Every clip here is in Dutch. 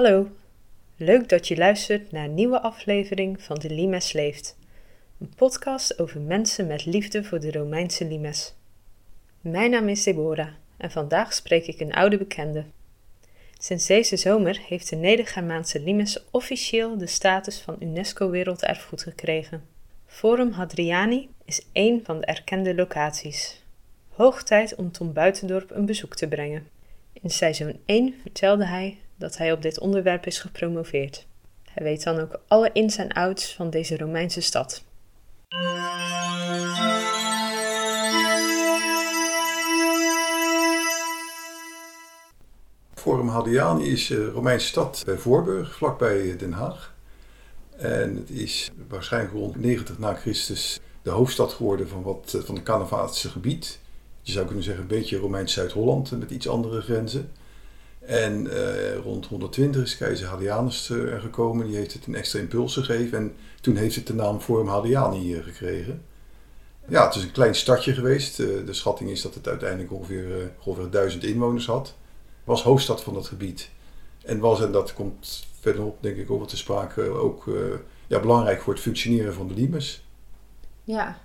Hallo, leuk dat je luistert naar een nieuwe aflevering van De Limes Leeft, een podcast over mensen met liefde voor de Romeinse limes. Mijn naam is Deborah en vandaag spreek ik een oude bekende. Sinds deze zomer heeft de Neder-Germaanse limes officieel de status van UNESCO Werelderfgoed gekregen. Forum Hadriani is één van de erkende locaties. Hoog tijd om Tom Buitendorp een bezoek te brengen. In seizoen 1 vertelde hij dat hij op dit onderwerp is gepromoveerd. Hij weet dan ook alle ins en outs van deze Romeinse stad. Forum Hadriani is een Romeinse stad bij Voorburg, vlakbij Den Haag. En het is waarschijnlijk rond 90 na Christus de hoofdstad geworden van, wat, van het Canavatische gebied. Je zou kunnen zeggen een beetje Romeins Zuid-Holland met iets andere grenzen. En uh, rond 120 is keizer Hadrianus uh, er gekomen. Die heeft het een extra impuls gegeven. En toen heeft het de naam Forum Hadriani uh, gekregen. Ja, het is een klein stadje geweest. de schatting is dat het uiteindelijk ongeveer, ongeveer duizend inwoners had. Was hoofdstad van dat gebied. En was, en dat komt verderop denk ik over te sprake, ook ja, belangrijk voor het functioneren van de limes. Ja,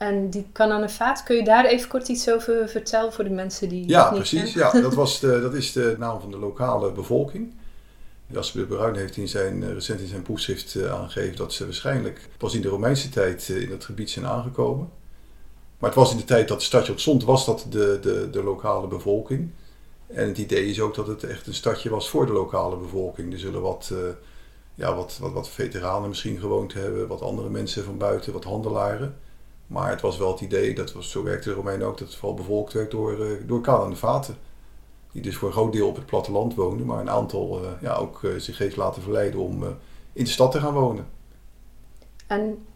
en die Cananeffaat, kun je daar even kort iets over vertellen voor de mensen die Ja, precies. Ja, dat, was de, dat is de naam van de lokale bevolking. Jasper Bruin heeft in zijn, eh, recent in zijn proefschrift eh, aangegeven dat ze waarschijnlijk pas in de Romeinse tijd eh, in het gebied zijn aangekomen. Maar het was in de tijd dat het stadje ontstond, was dat de, de, de lokale bevolking. En het idee is ook dat het echt een stadje was voor de lokale bevolking. Er zullen wat, ja, wat, wat, wat veteranen misschien gewoond hebben, wat andere mensen van buiten, wat handelaren. Maar het was wel het idee, dat was, zo werkte de Romein ook, dat het vooral bevolkt werd door, uh, door Vaten. Die dus voor een groot deel op het platteland woonden, maar een aantal uh, ja, ook uh, zich heeft laten verleiden om in de stad te gaan wonen. En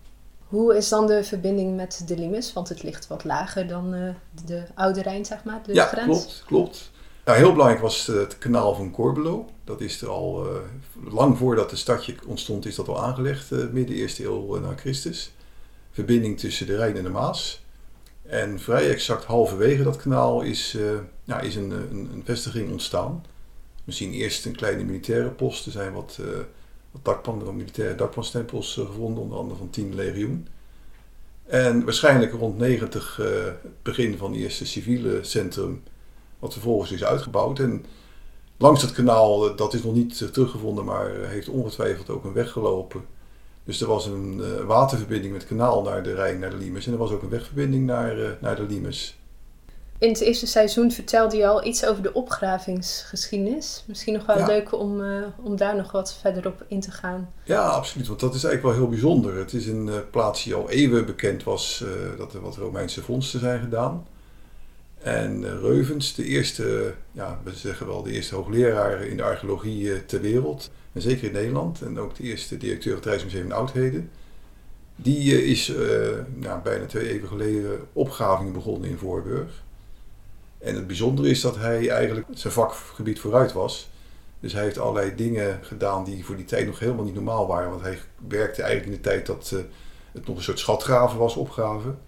hoe is dan de verbinding met de Limes? Want het ligt wat lager dan de Oude Rijn, zeg maar, de ja, grens. klopt, klopt. Nou, heel belangrijk was het kanaal van Corbelo. Dat is er al lang voordat het stadje ontstond, is dat al aangelegd, midden eerste eeuw na Christus verbinding tussen de Rijn en de Maas. En vrij exact halverwege dat kanaal is, ja, is een, een, een, vestiging ontstaan. Misschien eerst een kleine militaire post. Er zijn wat, uh, wat militaire dakpanstempels gevonden, onder andere van 10 legioen. En waarschijnlijk rond 90 het begin van het eerste civiele centrum, wat vervolgens is uitgebouwd. En langs het kanaal, dat is nog niet teruggevonden, maar heeft ongetwijfeld ook een weg gelopen dus er was een uh, waterverbinding met kanaal naar de Rijn, naar de Limes. En er was ook een wegverbinding naar, uh, naar de Limes. In het eerste seizoen vertelde je al iets over de opgravingsgeschiedenis. Misschien nog wel leuk om, uh, om daar nog wat verder op in te gaan. Ja, absoluut. Want dat is eigenlijk wel heel bijzonder. Het is een plaats die al eeuwen bekend was dat er wat Romeinse vondsten zijn gedaan. En Reuvens, de eerste, ja, we zeggen wel de eerste hoogleraar in de archeologie ter wereld en zeker in Nederland, en ook de eerste directeur van het Rijksmuseum Oudheden, die eh, is uh, bijna twee even geleden opgravingen begonnen in Voorburg. En het bijzondere is dat hij eigenlijk zijn vakgebied vooruit was. Dus hij heeft allerlei dingen gedaan die voor die tijd nog helemaal niet normaal waren. Want hij werkte eigenlijk in de tijd dat uh, het nog een soort schatgraven was, opgraven.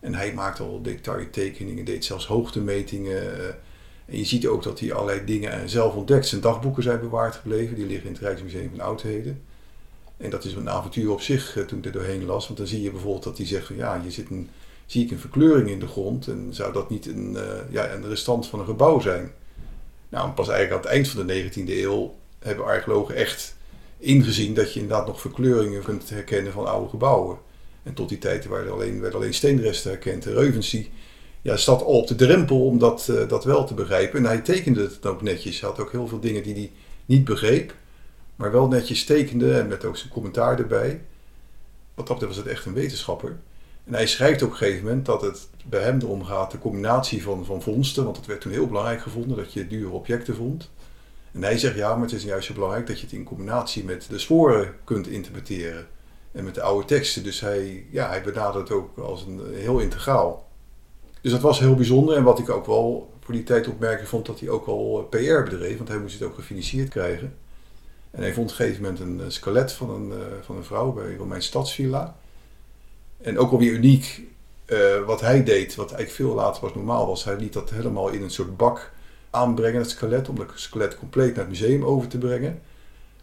En hij maakte al detailtekeningen, deed zelfs hoogtemetingen. En je ziet ook dat hij allerlei dingen zelf ontdekt. Zijn dagboeken zijn bewaard gebleven. Die liggen in het Rijksmuseum van Oudheden. En dat is een avontuur op zich eh, toen ik er doorheen las. Want dan zie je bijvoorbeeld dat hij zegt van ja, je zit een, zie ik een verkleuring in de grond. En zou dat niet een, uh, ja, een restant van een gebouw zijn? Nou, pas eigenlijk aan het eind van de 19e eeuw hebben archeologen echt ingezien dat je inderdaad nog verkleuringen kunt herkennen van oude gebouwen. En tot die tijd werden alleen, werden alleen steenresten herkend. En Reuvens ja, zat al op de drempel om dat, uh, dat wel te begrijpen. En hij tekende het ook netjes. Hij had ook heel veel dingen die hij niet begreep, maar wel netjes tekende en met ook zijn commentaar erbij. Wat dat was het echt een wetenschapper. En hij schrijft op een gegeven moment dat het bij hem erom gaat, de combinatie van, van vondsten, want het werd toen heel belangrijk gevonden dat je dure objecten vond. En hij zegt ja, maar het is juist zo belangrijk dat je het in combinatie met de sporen kunt interpreteren. En met de oude teksten. Dus hij, ja, hij benadert het ook als een heel integraal. Dus dat was heel bijzonder. En wat ik ook wel voor die tijd opmerkelijk vond, dat hij ook al eh, PR bedreef, want hij moest het ook gefinancierd krijgen. En hij vond op een gegeven moment een eh, skelet van een, uh, van een vrouw bij Romein Stadsvilla. En ook alweer uniek wat hij deed, wat eigenlijk veel later was normaal was. Hij liet dat helemaal in een soort bak aanbrengen, het skelet, om het skelet compleet naar het museum over te brengen.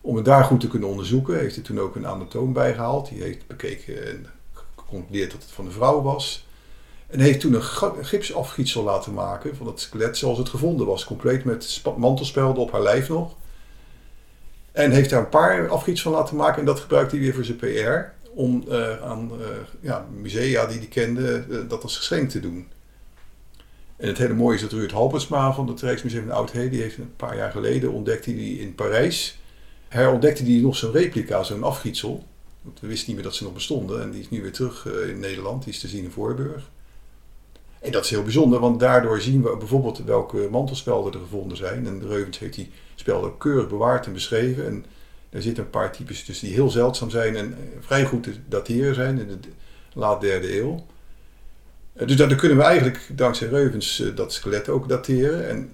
Om het daar goed te kunnen onderzoeken, heeft hij toen ook een anatoom bijgehaald. Die heeft bekeken en geconcludeerd dat het van de vrouw was. En heeft toen een gipsafgietsel laten maken van het skelet zoals het gevonden was. Compleet met mantelspelden op haar lijf nog. En heeft daar een paar afgietsels van laten maken en dat gebruikte hij weer voor zijn PR. Om uh, aan uh, ja, musea die hij kende uh, dat als geschenk te doen. En het hele mooie is dat Ruud Halbertsma van het Rijksmuseum van Oudheden, die heeft een paar jaar geleden ontdekte hij in Parijs. Herontdekte hij nog zo'n replica, zo'n afgietsel. Want we wisten niet meer dat ze nog bestonden. En die is nu weer terug in Nederland. Die is te zien in Voorburg. En dat is heel bijzonder, want daardoor zien we bijvoorbeeld welke mantelspelden er gevonden zijn. En Reuvens heeft die spelden keurig bewaard en beschreven. En er zitten een paar types tussen die heel zeldzaam zijn en vrij goed te dateren zijn in de laat derde eeuw. Dus daar kunnen we eigenlijk dankzij Reuvens dat skelet ook dateren. En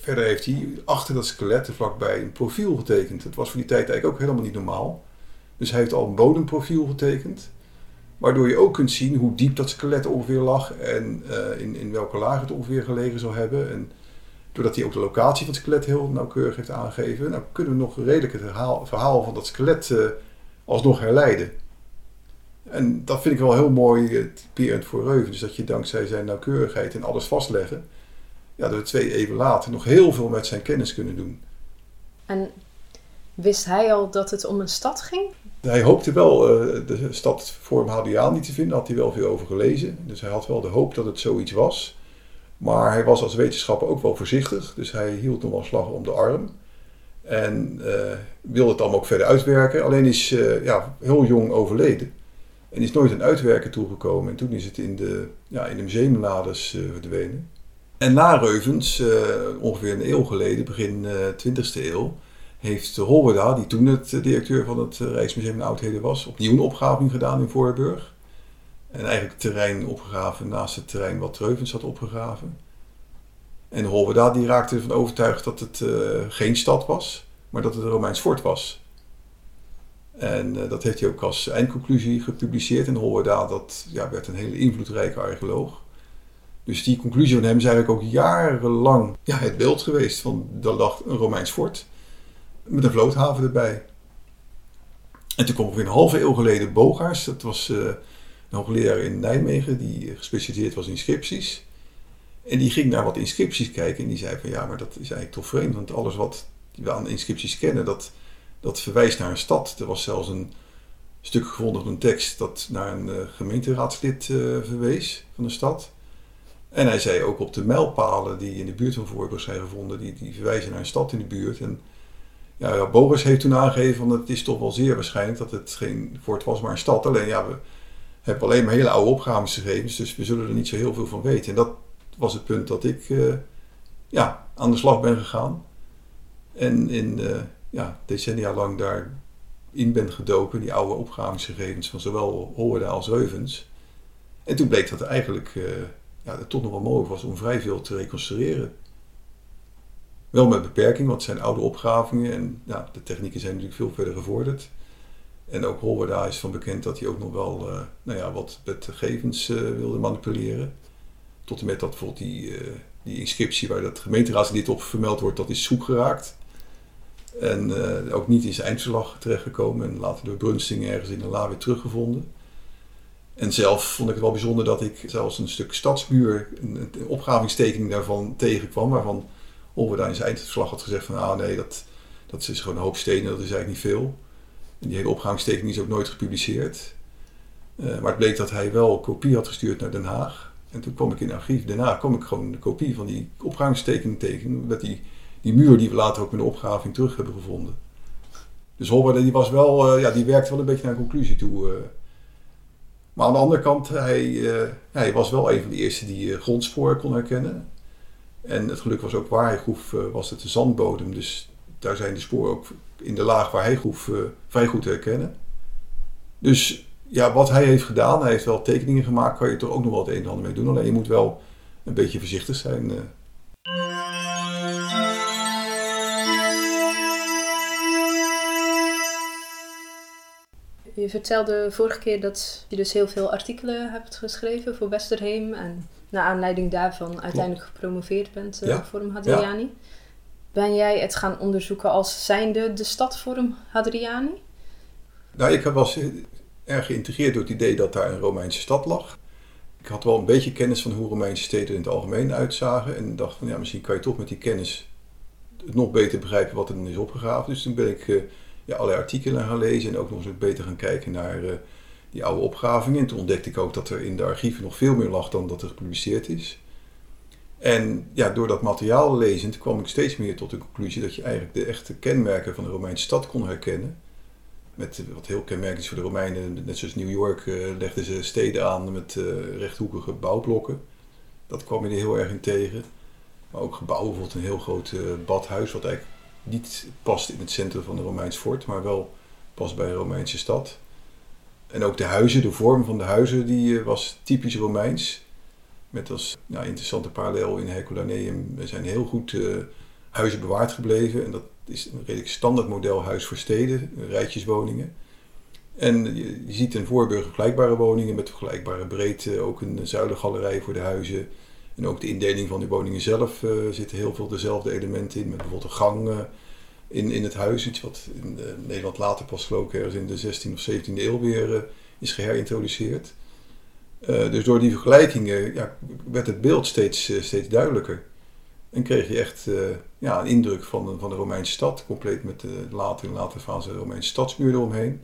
verder heeft hij achter dat skelet vlakbij een profiel getekend. Dat was voor die tijd eigenlijk ook helemaal niet normaal. Dus hij heeft al een bodemprofiel getekend. Waardoor je ook kunt zien hoe diep dat skelet ongeveer lag en uh, in, in welke laag het ongeveer gelegen zou hebben. En doordat hij ook de locatie van het skelet heel nauwkeurig heeft aangegeven, nou kunnen we nog redelijk het verhaal, van dat skelet uh, alsnog herleiden. En dat vind ik wel heel mooi uh, typerend voor Reuven. Dus dat je dankzij zijn nauwkeurigheid en alles vastleggen, ja, we twee even later nog heel veel met zijn kennis kunnen doen. En wist hij al dat het om een stad ging? Hij hoopte wel uh, de stad Forum Hadiaan niet te vinden, had hij wel veel over gelezen. Dus hij had wel de hoop dat het zoiets was. Maar hij was als wetenschapper ook wel voorzichtig, dus hij hield nog wel slag om de arm. En uh, wilde het allemaal ook verder uitwerken. Alleen is uh, ja, heel jong overleden. En is nooit aan uitwerken toegekomen. En toen is het in de, ja, in de museumlades verdwenen. En na Reuvens, ongeveer een eeuw geleden, begin 20e eeuw, heeft Holwerda, die toen het eh, directeur van het eh, Rijksmuseum in Oudheden was, opnieuw een opgraving gedaan in Voorburg. En eigenlijk terrein opgegraven naast het terrein wat Treuvens had opgegraven. En Holwerda die raakte ervan overtuigd dat het uh, geen stad was, maar dat het een Romeins fort was. En dat heeft hij ook als eindconclusie gepubliceerd. En Holwerda dat, ja, werd een hele invloedrijke archeoloog. Dus die conclusie van hem is eigenlijk ook jarenlang ja, het beeld geweest van dat lag een Romeins fort met een vloothaven erbij. En toen kwam ongeveer een halve eeuw geleden Bogaars. Dat was uh, een hoogleraar in Nijmegen die gespecialiseerd was in inscripties. En die ging naar wat inscripties kijken en die zei van ja, maar dat is eigenlijk toch vreemd. Want alles wat we aan inscripties kennen, dat, dat verwijst naar een stad. Er was zelfs een stuk gevonden van een tekst dat naar een uh, gemeenteraadslid verwees van de stad. En hij zei ook op de mijlpalen die in de buurt van Voorburg zijn gevonden, die, die verwijzen naar een stad in de buurt. En ja, Boris heeft toen aangegeven dat het is toch wel zeer waarschijnlijk dat het geen fort was, maar een stad. Alleen ja, we hebben alleen maar hele oude opgravingegevens, dus we zullen er niet zo heel veel van weten. En dat was het punt dat ik uh, ja, aan de slag ben gegaan. En in uh, ja, decennia lang daarin ben gedoken, die oude opgravingegevens van zowel Hoorda als Reuvens. En toen bleek dat eigenlijk uh, ja, het toch nog wel mogelijk was om vrij veel te reconstrueren. Wel met beperking, want het zijn oude opgravingen en ja, de technieken zijn natuurlijk veel verder gevorderd. En ook Holwerda is van bekend dat hij ook nog wel uh, nou ja, wat met gegevens uh, wilde manipuleren. Tot en met dat bijvoorbeeld die, uh, die inscriptie waar dat gemeenteraadslid op vermeld wordt, dat is zoek geraakt. En ook niet in zijn eindverslag terechtgekomen en later door Brunsting ergens in de la weer teruggevonden. En zelf vond ik het wel bijzonder dat ik zelfs een stuk stadsmuur, een, een opgravingstekening daarvan tegenkwam, waarvan daar in zijn eindverslag had gezegd van ah nee, dat, dat is gewoon een hoop stenen, dat is eigenlijk niet veel. En die hele opgangstekening is ook nooit gepubliceerd. Uh, maar het bleek dat hij wel kopie had gestuurd naar Den Haag. En toen kwam ik in het archief Haag, kwam ik gewoon de kopie van die opgangstekening tegen. Met die, die muur die we later ook in de opgraving terug hebben gevonden. Dus Holberda die was wel, uh, ja, die werkte wel een beetje naar een conclusie toe. Uh. Maar aan de andere kant, hij, hij was wel een van de eerste die grondsporen kon herkennen. En het geluk was ook waar hij groef, uh, was het de zandbodem. Dus daar zijn de sporen ook in de laag waar hij groef uh, vrij goed te herkennen. Dus ja, wat hij heeft gedaan, hij heeft wel tekeningen gemaakt, kan je toch ook nog wel het een en ander mee doen. Alleen je moet wel een beetje voorzichtig zijn. Uh. Je vertelde vorige keer dat je dus heel veel artikelen hebt geschreven voor Westerheem en naar aanleiding daarvan uiteindelijk gepromoveerd bent uh, Ja. Forum Hadriani. Ja. Ben jij het gaan onderzoeken als zijnde de stad Forum Hadriani? Nou, ik was erg geïntegreerd door het idee dat daar een Romeinse stad lag. Ik had wel een beetje kennis van hoe Romeinse steden in het algemeen uitzagen. En dacht van ja, misschien kan je toch met die kennis het nog beter begrijpen wat er dan is opgegraven. Dus toen ben ik eh, ja, allerlei artikelen gaan lezen en ook nog eens beter gaan kijken naar eh, die oude opgravingen. En toen ontdekte ik ook dat er in de archieven nog veel meer lag dan dat er gepubliceerd is. En ja, door dat materiaal lezend kwam ik steeds meer tot de conclusie dat je eigenlijk de echte kenmerken van de Romeinse stad kon herkennen. Met eh, wat heel kenmerkend is voor de Romeinen, net zoals New York, eh, legden ze steden aan met eh, rechthoekige bouwblokken. Dat kwam je er heel erg in tegen. Maar ook gebouwen, bijvoorbeeld een heel groot badhuis, wat eigenlijk niet past in het centrum van een Romeins fort, maar wel past bij een Romeinse stad. En ook de huizen, de vorm van de huizen, die eh, was typisch Romeins. Met als nou, interessante parallel in Herculaneum zijn heel goed eh, huizen bewaard gebleven. En dat is een redelijk standaard model huis voor steden, rijtjeswoningen. En je, ziet in Voorburg vergelijkbare woningen met vergelijkbare breedte. Ook een zuilengalerij voor de huizen. En ook de indeling van die woningen zelf eh, zitten heel veel dezelfde elementen in. Met bijvoorbeeld een gang in, in het huis. Iets wat in Nederland later pas geloof ergens in de 16e of 17e eeuw weer eh, is geherintroduceerd. Eh, dus door die vergelijkingen ja, werd het beeld steeds, eh, steeds duidelijker. En kreeg je echt ja, een indruk van, van de Romeinse stad, compleet met de later, in de latere fase Romeinse stadsmuur eromheen.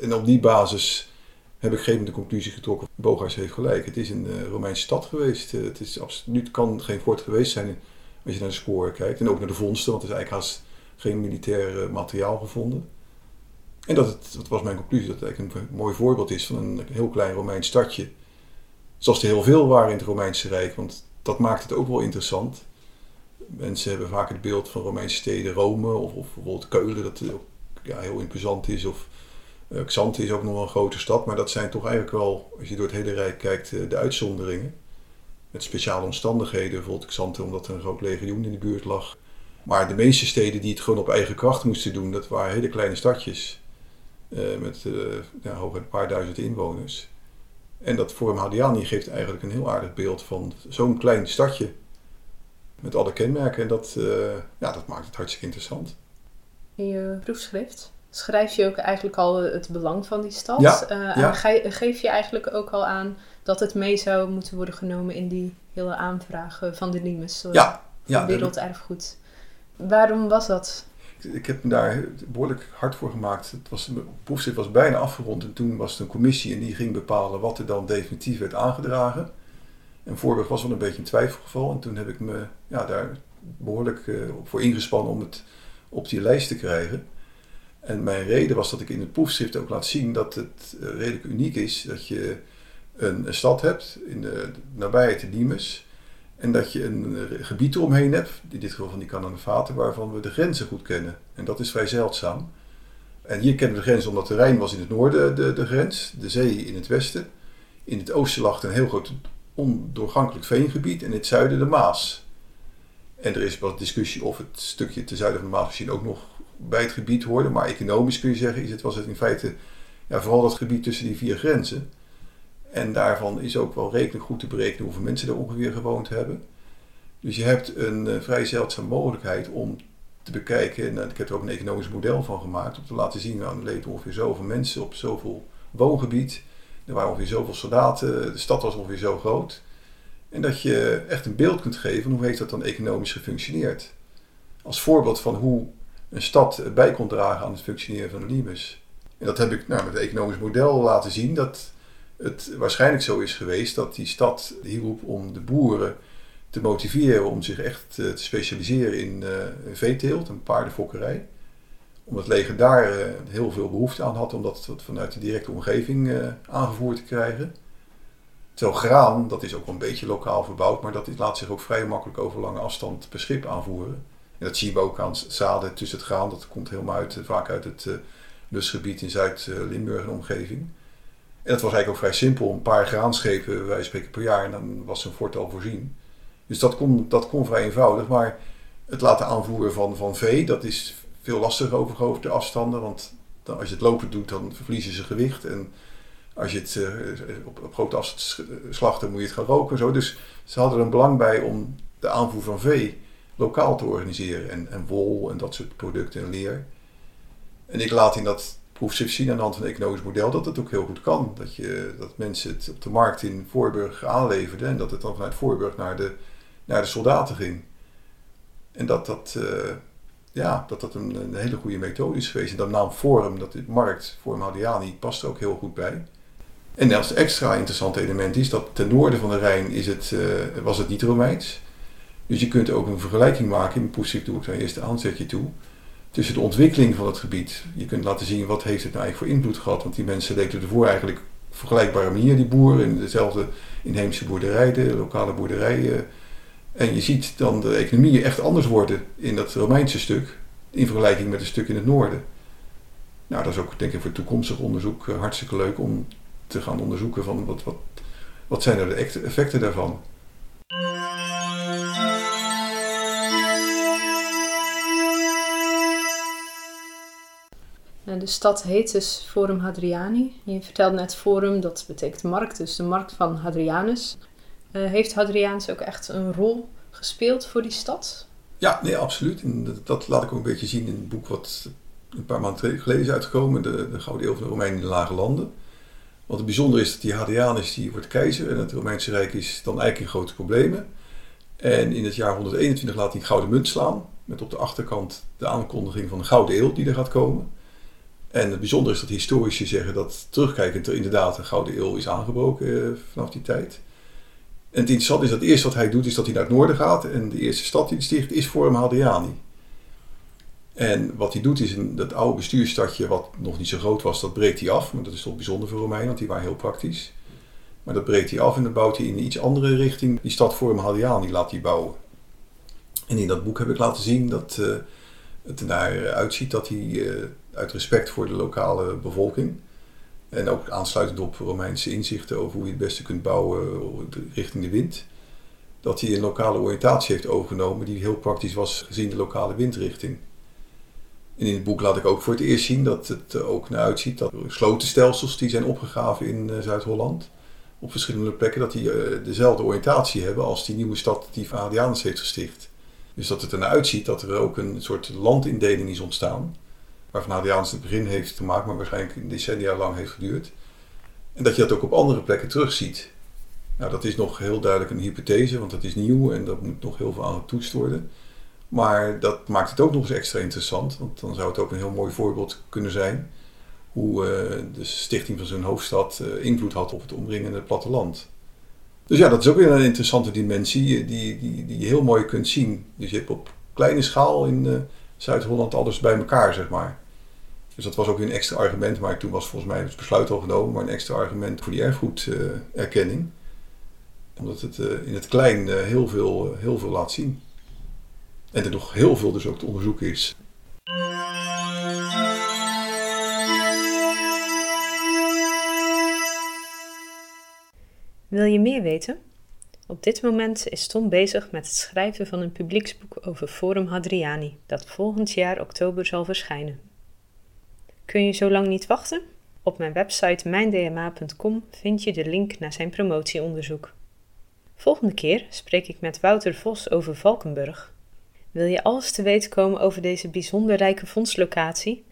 En op die basis heb ik gegeven de conclusie getrokken, Bogarts heeft gelijk, het is een Romeinse stad geweest. Het is absoluut, kan geen fort geweest zijn als je naar de sporen kijkt. En ook naar de vondsten, want er is eigenlijk haast geen militair eh, materiaal gevonden. En dat, het, dat was mijn conclusie, dat het eigenlijk een mooi voorbeeld is van een heel klein Romeins stadje. Zoals er heel veel waren in het Romeinse Rijk, want dat maakt het ook wel interessant. Mensen hebben vaak het beeld van Romeinse steden, Rome of, bijvoorbeeld Keulen, dat ook ja, heel imposant is. Of eh, Xanthi is ook nog wel een grote stad, maar dat zijn toch eigenlijk wel, als je door het hele Rijk kijkt, eh, de uitzonderingen. Met speciale omstandigheden, bijvoorbeeld Xanthi omdat er een groot legioen in de buurt lag. Maar de meeste steden die het gewoon op eigen kracht moesten doen, dat waren hele kleine stadjes. eh, met eh ja, hooguit een paar duizend inwoners. En dat Forum Hadriani geeft eigenlijk een heel aardig beeld van zo'n klein stadje. Met alle kenmerken. En dat, eh, ja, dat maakt het hartstikke interessant. In je proefschrift schrijf je ook eigenlijk al het belang van die stad. Ja, ja. En ge- geef je eigenlijk ook al aan dat het mee zou moeten worden genomen in die hele aanvraag eh, van de Limes. Ja, ja Werelderfgoed. Waarom was dat? ik, heb me daar behoorlijk hard voor gemaakt. Het was, proefschrift was bijna afgerond. En toen was er een commissie en die ging bepalen wat er dan definitief werd aangedragen. En Voorburg was wel een beetje een twijfelgeval. En toen heb ik me ja, daar behoorlijk eh, voor ingespannen om het op die lijst te krijgen. En mijn reden was dat ik in het proefschrift ook laat zien dat het eh, redelijk uniek is dat je een, een stad hebt in de nabijheid de Limes. En dat je een eh, gebied eromheen hebt, in dit geval van die Cananavaten, waarvan we de grenzen goed kennen. En dat is vrij zeldzaam. En hier kennen we de grens omdat de Rijn was in het noorden de, de grens, de zee in het westen. In het oosten lag een heel groot ondoorgankelijk veengebied en in het zuiden de Maas. En er is wat discussie of het stukje te zuiden van de Maas misschien ook nog bij het gebied hoorde. Maar economisch kun je zeggen, is het, was het in feite ja, vooral dat gebied tussen die vier grenzen. En daarvan is ook wel redelijk goed te berekenen hoeveel mensen er ongeveer gewoond hebben. Dus je hebt een eh, vrij zeldzame mogelijkheid om te bekijken, en eh, ik heb er ook een economisch model van gemaakt, om te laten zien, nou, er leven ongeveer zoveel mensen op zoveel woongebied. Er waren ongeveer zoveel soldaten, de stad was ongeveer zo groot. En dat je echt een beeld kunt geven hoe heeft dat dan economisch gefunctioneerd. Als voorbeeld van hoe een stad bij kon dragen aan het functioneren van de limes. En dat heb ik nou, met het economisch model laten zien dat het waarschijnlijk zo is geweest dat die stad hielp om de boeren te motiveren om zich echt eh, te specialiseren in eh, veeteelt en paardenfokkerij. Omdat leger daar eh, heel veel behoefte aan had om dat vanuit de directe omgeving aangevoerd te krijgen. Terwijl graan, dat is ook wel een beetje lokaal verbouwd, maar dat laat zich ook vrij makkelijk over lange afstand per schip aanvoeren. En dat zien we ook aan zaden tussen het graan, dat komt helemaal uit, vaak uit het lustgebied in Zuid-Limburg en omgeving. En dat was eigenlijk ook vrij simpel, een paar graanschepen, wij spreken per jaar, en dan was een fort al voorzien. Dus dat kon, dat kon vrij eenvoudig, maar het laten aanvoeren van, van vee, dat is veel lastiger over grote afstanden, want als je het lopen doet, dan verliezen ze gewicht. En Als je het op, op grote afstand slacht, dan moet je het gaan roken en zo. Dus ze hadden er een belang bij om de aanvoer van vee lokaal te organiseren. En, en wol en dat soort producten en leer. En ik laat in dat proefschrift zien aan de hand van een economisch model dat het ook heel goed kan. Dat, je, dat mensen het op de markt in Voorburg aanleverden en dat het dan vanuit Voorburg naar de, naar de soldaten ging. En dat dat, uh, ja, dat, dat een, een, hele goede methode is geweest. En dat naam Forum, dat de markt, Forum Hadriani, past er ook heel goed bij. En als extra interessante element is dat ten noorden van de Rijn is het, uh, was het niet Romeins. Dus je kunt ook een vergelijking maken, in doe ik daar eerst aanzetje toe tussen de ontwikkeling van het gebied. Je kunt laten zien wat heeft het nou eigenlijk voor invloed gehad. Want die mensen leefden ervoor eigenlijk vergelijkbare manier, die boeren, in dezelfde inheemse boerderijen, de lokale boerderijen. En je ziet dan de economieën echt anders worden in dat Romeinse stuk, in vergelijking met een stuk in het noorden. Nou, dat is ook denk ik voor toekomstig onderzoek eh, hartstikke leuk om te gaan onderzoeken van wat, wat, wat zijn er de effecten daarvan. De stad heet dus Forum Hadriani. Je vertelde net Forum, dat betekent markt, dus de markt van Hadrianus. Uh, heeft Hadrianus ook echt een rol gespeeld voor die stad? Ja, nee, absoluut. En dat, laat ik ook een beetje zien in het boek wat een paar maanden geleden is uitgekomen, de, de Gouden Eeuw van de Romeinen in de Lage Landen. Wat het bijzonder is dat die Hadrianus die wordt keizer en het Romeinse Rijk is dan eigenlijk in grote problemen. En in het jaar 121 laat hij een gouden munt slaan, met op de achterkant de aankondiging van de Gouden Eeuw die er gaat komen. En het bijzondere is dat historici zeggen dat terugkijkend er inderdaad een gouden eeuw is aangebroken eh, vanaf die tijd. En het interessante is dat het eerste wat hij doet is dat hij naar het noorden gaat. En de eerste stad die hij sticht is Forum Hadriani. En wat hij doet is in dat oude bestuurstadje, wat nog niet zo groot was, dat breekt hij af. Maar dat is toch bijzonder voor Romeinen, want die waren heel praktisch. Maar dat breekt hij af en dan bouwt hij in een iets andere richting. Die stad Forum Hadriani laat hij bouwen. En in dat boek heb ik laten zien dat uh, het eruit ziet dat hij uh, uit respect voor de lokale bevolking. En ook aansluitend op Romeinse inzichten over hoe je het beste kunt bouwen richting de wind. Dat hij een lokale oriëntatie heeft overgenomen die heel praktisch was gezien de lokale windrichting. En in het boek laat ik ook voor het eerst zien dat het ook naar uitziet dat slotenstelsels die zijn opgegraven in eh, Zuid-Holland op verschillende plekken, dat die eh, dezelfde oriëntatie hebben als die nieuwe stad die Hadrianus heeft gesticht. Dus dat het ernaar uitziet dat er ook een soort landindeling is ontstaan waarvan Adriaans het begin heeft gemaakt, maar waarschijnlijk decennia lang heeft geduurd. En dat je dat ook op andere plekken terugziet. Nou, dat is nog heel duidelijk een hypothese, want dat is nieuw en dat moet nog heel veel aan getoetst worden. Maar dat maakt het ook nog eens extra interessant, want dan zou het ook een heel mooi voorbeeld kunnen zijn hoe uh, de stichting van zo'n hoofdstad uh, invloed had op het omringende platteland. Dus ja, dat is ook weer een interessante dimensie die, die, die je heel mooi kunt zien. Dus je hebt op kleine schaal in Zuid-Holland alles bij elkaar, zeg maar. Dus dat was ook een extra argument, maar toen was volgens mij het besluit al genomen, maar een extra argument voor die erfgoederkenning. Omdat het uh, in het klein uh, heel, veel, heel veel laat zien. En er nog heel veel dus ook te onderzoeken is. Wil je meer weten? Op dit moment is Tom bezig met het schrijven van een publieksboek over Forum Hadriani, dat volgend jaar oktober zal verschijnen. Kun je zo lang niet wachten? Op mijn website mijndma.com vind je de link naar zijn promotieonderzoek. Volgende keer spreek ik met Wouter Vos over Valkenburg. Wil je alles te weten komen over deze bijzonder rijke fondslocatie?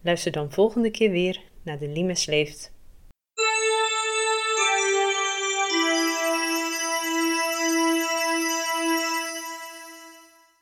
Luister dan volgende keer weer naar de Limes Leeft